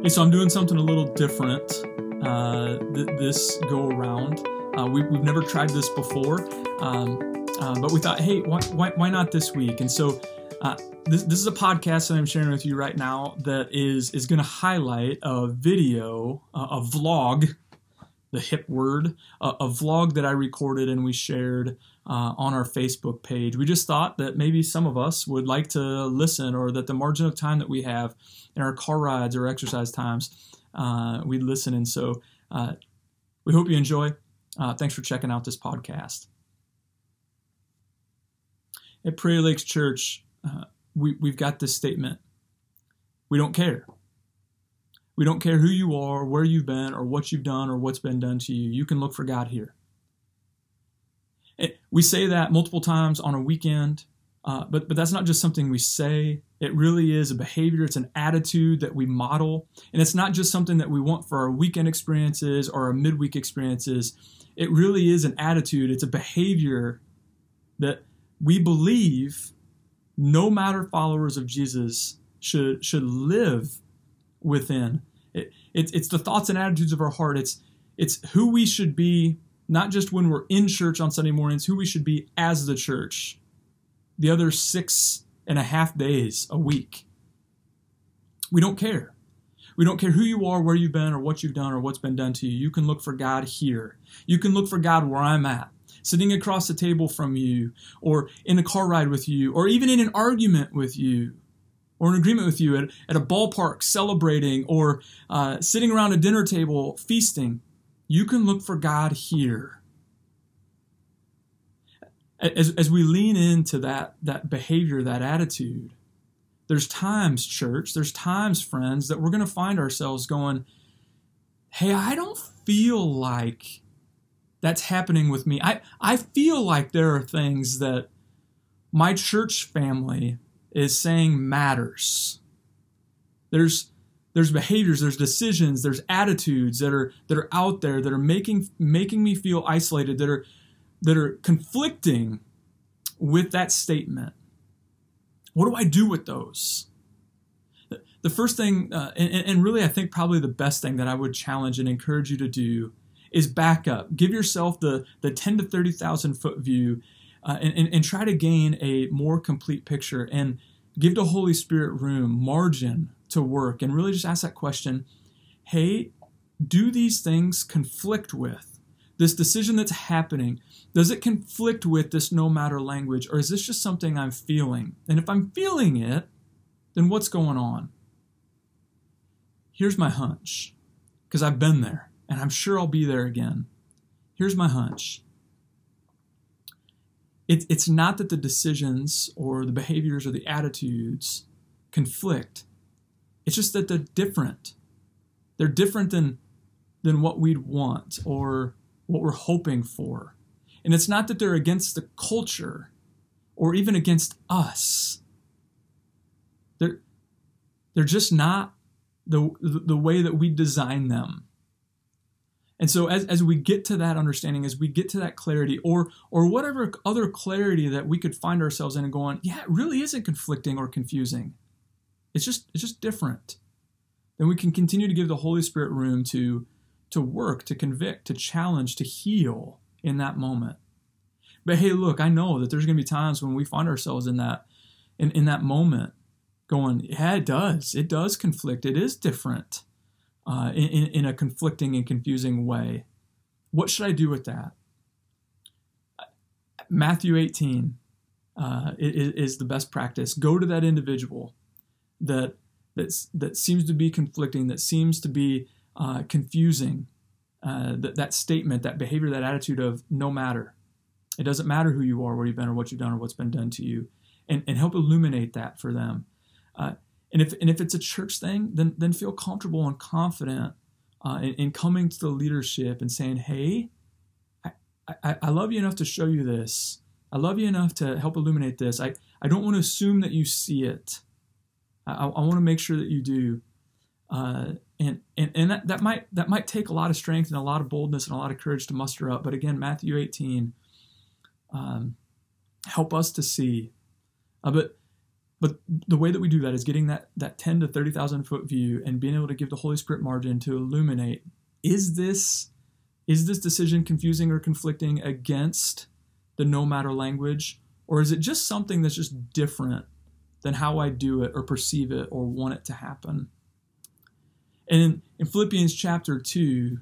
Hey, so I'm doing something a little different uh, th- this go around. Uh, we, have never tried this before, um, uh, but we thought, hey, why, why, why, not this week? And so uh, this, this is a podcast that I'm sharing with you right now that is is going to highlight a video, a vlog, the hip word, a, a, vlog that I recorded and we shared uh, on our Facebook page. We just thought that maybe some of us would like to listen, or that the margin of time that we have in our car rides or exercise times, uh, we'd listen. And so uh, we hope you enjoy. Uh, thanks for checking out this podcast. At Prairie Lakes Church, uh, we, we've got this statement we don't care. We don't care who you are, where you've been, or what you've done, or what's been done to you. You can look for God here. We say that multiple times on a weekend, uh, but but that's not just something we say. It really is a behavior. It's an attitude that we model, and it's not just something that we want for our weekend experiences or our midweek experiences. It really is an attitude. It's a behavior that we believe no matter followers of Jesus should should live within. It, it, it's the thoughts and attitudes of our heart. It's it's who we should be not just when we're in church on Sunday mornings, who we should be as the church the other six and a half days a week. We don't care. We don't care who you are, where you've been, or what you've done, or what's been done to you. You can look for God here. You can look for God where I'm at, sitting across the table from you, or in a car ride with you, or even in an argument with you, or an agreement with you at, at a ballpark celebrating, or uh, sitting around a dinner table feasting. You can look for God here. As, as we lean into that, that behavior, that attitude, there's times, church, there's times, friends, that we're going to find ourselves going, hey, I don't feel like that's happening with me. I, I feel like there are things that my church family is saying matters. There's there's behaviors there's decisions there's attitudes that are that are out there that are making making me feel isolated that are that are conflicting with that statement. What do i do with those? The first thing uh, and, and really i think probably the best thing that i would challenge and encourage you to do is back up. Give yourself the the 10 to 30000 foot view uh, and, and, and try to gain a more complete picture and give the holy spirit room margin to work and really just ask that question hey, do these things conflict with this decision that's happening? Does it conflict with this no matter language, or is this just something I'm feeling? And if I'm feeling it, then what's going on? Here's my hunch, because I've been there, and I'm sure I'll be there again. Here's my hunch. It, it's not that the decisions or the behaviors or the attitudes conflict. It's just that they're different. They're different than than what we'd want or what we're hoping for. And it's not that they're against the culture or even against us. They're they're just not the the way that we design them. And so as, as we get to that understanding, as we get to that clarity, or or whatever other clarity that we could find ourselves in and going, yeah, it really isn't conflicting or confusing. It's just it's just different. Then we can continue to give the Holy Spirit room to to work, to convict, to challenge, to heal in that moment. But hey, look, I know that there's to be times when we find ourselves in that in, in that moment going, yeah, it does. It does conflict. It is different uh, in, in a conflicting and confusing way. What should I do with that? Matthew 18 uh, is, is the best practice. Go to that individual that that's, that seems to be conflicting, that seems to be uh, confusing. Uh, that, that statement, that behavior, that attitude of no matter. It doesn't matter who you are, where you've been, or what you've done, or what's been done to you, and, and help illuminate that for them. And if and if it's a church thing, then then feel comfortable and confident uh, in, in, coming to the leadership and saying, "Hey, I, I, I love you enough to show you this. I love you enough to help illuminate this. I, I don't want to assume that you see it. I, I want to make sure that you do. Uh, and and, and that, that might that might take a lot of strength and a lot of boldness and a lot of courage to muster up. But again, Matthew 18, um, help us to see. Uh, but but the way that we do that is getting that that 10 to 30,000 foot view and being able to give the Holy Spirit margin to illuminate is this is this decision confusing or conflicting against the no matter language or is it just something that's just different than how I do it or perceive it or want it to happen? And in, in Philippians chapter 2,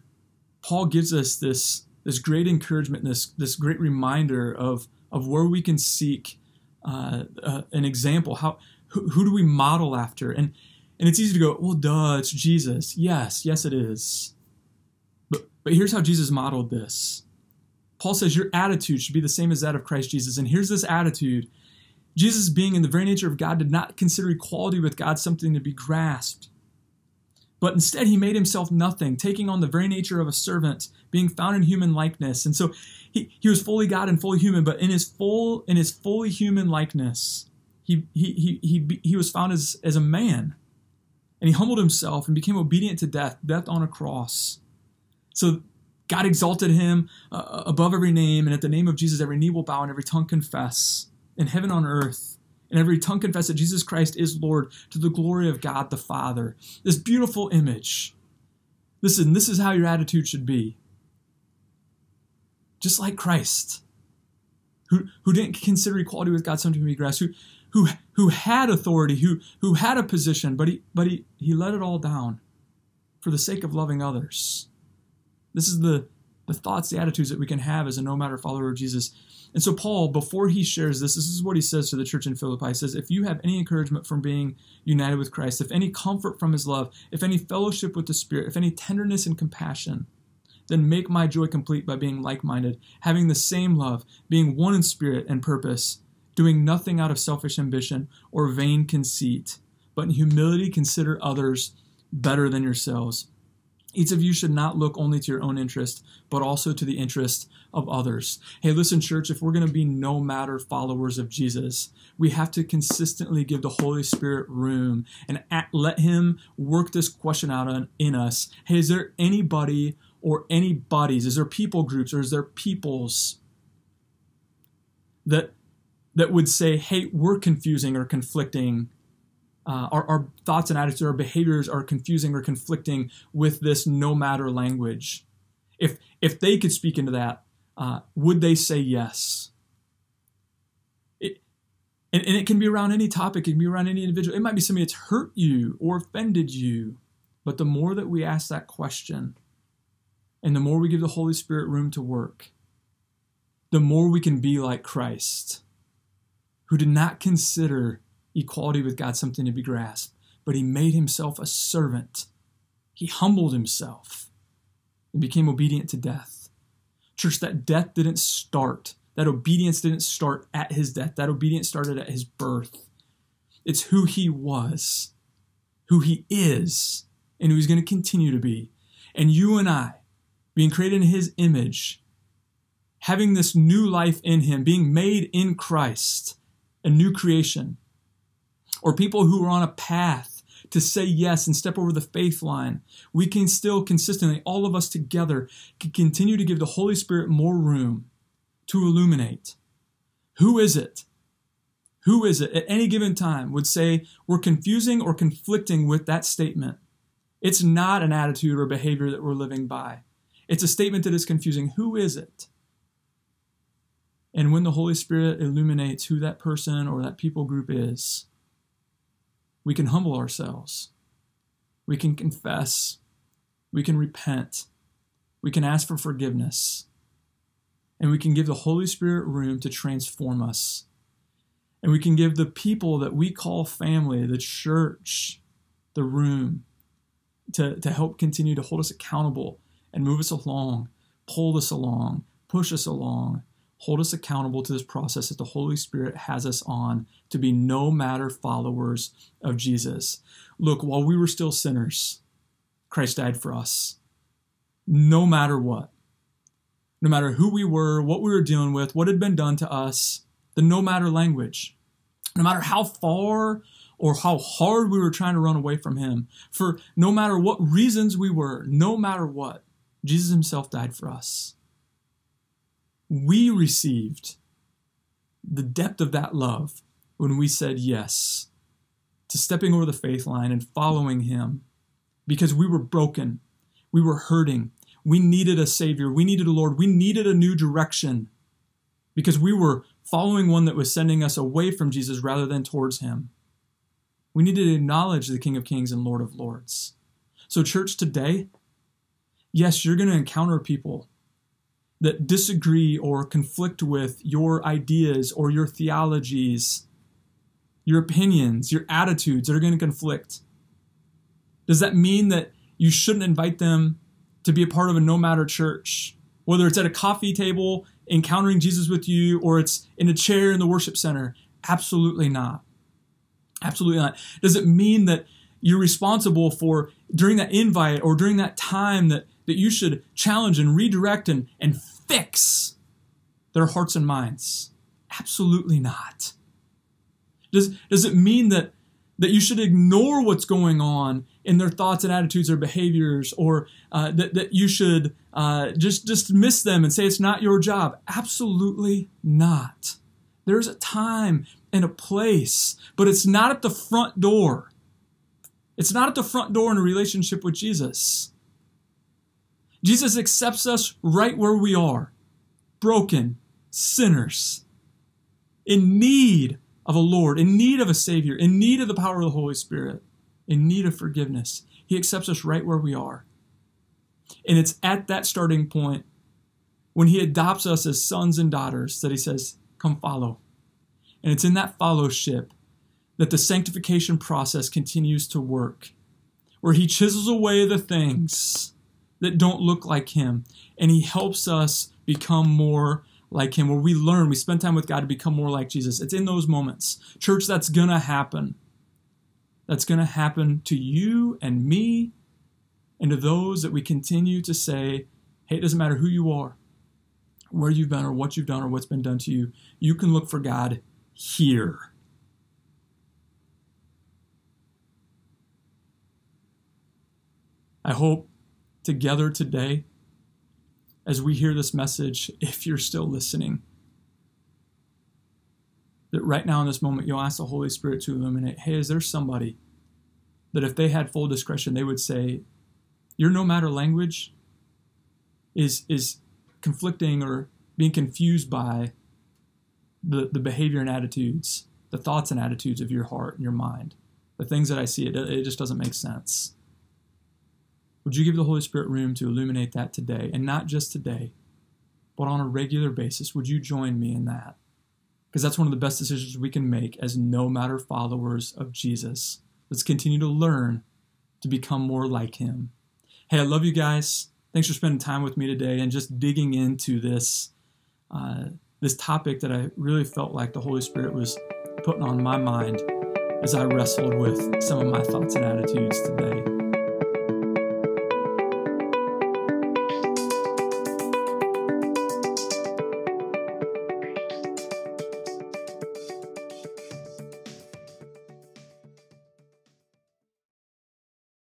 Paul gives us this this great encouragement, this this great reminder of of where we can seek uh, uh, an example. How who, who do we model after? And and it's easy to go, well, duh, it's Jesus. Yes, yes, it is. But but here's how Jesus modeled this. Paul says your attitude should be the same as that of Christ Jesus. And here's this attitude. Jesus, being in the very nature of God, did not consider equality with God something to be grasped but instead, he made himself nothing, taking on the very nature of a servant, being found in human likeness. And so he, he was fully God and fully human, but in his full in his fully human likeness, he he he he, he was found as, as a man. And he humbled himself and became obedient to death, death on a cross. So God exalted him uh, above every name, and at the name of Jesus, every knee will bow and every tongue confess in heaven on earth and every tongue confess that Jesus Christ is Lord to the glory of God the Father. This beautiful image. Listen, this is how your attitude should be. Just like Christ, who, who didn't consider equality with God something to be grasped, who, who, who had authority, who, who had a position, but, he, but he, he let it all down for the sake of loving others. This is the, the thoughts, the attitudes that we can have as a no matter follower of Jesus. And so, Paul, before he shares this, this is what he says to the church in Philippi. He says, If you have any encouragement from being united with Christ, if any comfort from his love, if any fellowship with the Spirit, if any tenderness and compassion, then make my joy complete by being like minded, having the same love, being one in spirit and purpose, doing nothing out of selfish ambition or vain conceit, but in humility consider others better than yourselves. Each of you should not look only to your own interest, but also to the interest of others. Hey, listen, church, if we're going to be no matter followers of Jesus, we have to consistently give the Holy Spirit room and let Him work this question out in us. Hey, is there anybody or any bodies? Is there people groups or is there peoples that that would say, hey, we're confusing or conflicting uh, our, our, thoughts and attitudes, our behaviors are confusing or conflicting with this no matter language. If if they could speak into that, uh, would they say yes? It, and, and it can be around any topic. It can be around any individual. It might be somebody that's hurt you or offended you. But the more that we ask that question, and the more we give the Holy Spirit room to work, the more we can be like Christ, who did not consider equality with God something to be grasped, but he made himself a servant. He humbled himself and became obedient to death. Church, that death didn't start, that obedience didn't start at his death, that obedience started at his birth. It's who he was, who he is, and who he's going to continue to be. And you and I, being created in his image, having this new life in him, being made in Christ, a new creation, or people who are on a path to say yes and step over the faith line, we can still consistently, all of us together, can continue to give the Holy Spirit more room to illuminate. Who is it? Who is it at any given time would say we're confusing or conflicting with that statement? It's not an attitude or behavior that we're living by. It's a statement that is confusing. Who is it? And when the Holy Spirit illuminates who that person or that people group is, we can humble ourselves. We can confess. We can repent. We can ask for forgiveness. And we can give the Holy Spirit room to transform us. And we can give the people that we call family, the church, the room to, to help continue to hold us accountable and move us along, pull us along, push us along, hold us accountable to this process that the Holy Spirit has us on to be no matter followers of Jesus. Look, while we were still sinners, Christ died for us. No matter what. No matter who we were, what we were dealing with, what had been done to us, the no matter language. No matter how far or how hard we were trying to run away from Him, for no matter what reasons we were, no matter what, Jesus Himself died for us we received the depth of that love when we said yes to stepping over the faith line and following Him because we were broken. We were hurting. We needed a Savior. We needed a Lord. We needed a new direction because we were following one that was sending us away from Jesus rather than towards Him. We needed to acknowledge the King of Kings and Lord of Lords. So, church, today, yes, you're going to encounter people that disagree or conflict with your ideas or your theologies, your opinions, your attitudes that are going to conflict. Does that mean that you shouldn't invite them to be a part of a no matter church? Whether it's at a coffee table encountering Jesus with you or it's in a chair in the worship center? Absolutely not. Absolutely not. Does it mean that you're responsible for during that invite or during that time that, that you should challenge and redirect and, and fix their hearts and minds? Absolutely not. Does, does it mean that, that you should ignore what's going on in their thoughts and attitudes or behaviors, or uh, that, that you should uh, just dismiss them and say it's not your job? Absolutely not. There's a time and a place, but it's not at the front door. It's not at the front door in a relationship with Jesus. Jesus accepts us right where we are broken, sinners, in need of a Lord, in need of a Savior, in need of the power of the Holy Spirit, in need of forgiveness. He accepts us right where we are. And it's at that starting point when He adopts us as sons and daughters that He says, Come follow. And it's in that fellowship that the sanctification process continues to work, where He chisels away the things that don't look like Him, and He helps us become more like Him, where we learn, we spend time with God to become more like Jesus. It's in those moments. Church, that's going to happen. That's going to happen to you and me and to those that we continue to say, hey, it doesn't matter who you are, where you've been, or what you've done, or what's been done to you. You can look for God here. I hope together today, as we hear this message, if you're still listening, that right now in this moment you'll ask the Holy Spirit to illuminate hey, is there somebody that if they had full discretion, they would say, Your no matter language is, is conflicting or being confused by the, the behavior and attitudes, the thoughts and attitudes of your heart and your mind. The things that I see, it, it just doesn't make sense. Would you give the Holy Spirit room to illuminate that today? And not just today, but on a regular basis. Would you join me in that? Because that's one of the best decisions we can make as no matter followers of Jesus. Let's continue to learn to become more like Him. Hey, I love you guys. Thanks for spending time with me today and just digging into this uh, this topic that I really felt like the Holy Spirit was putting on my mind as I wrestled with some of my thoughts and attitudes today.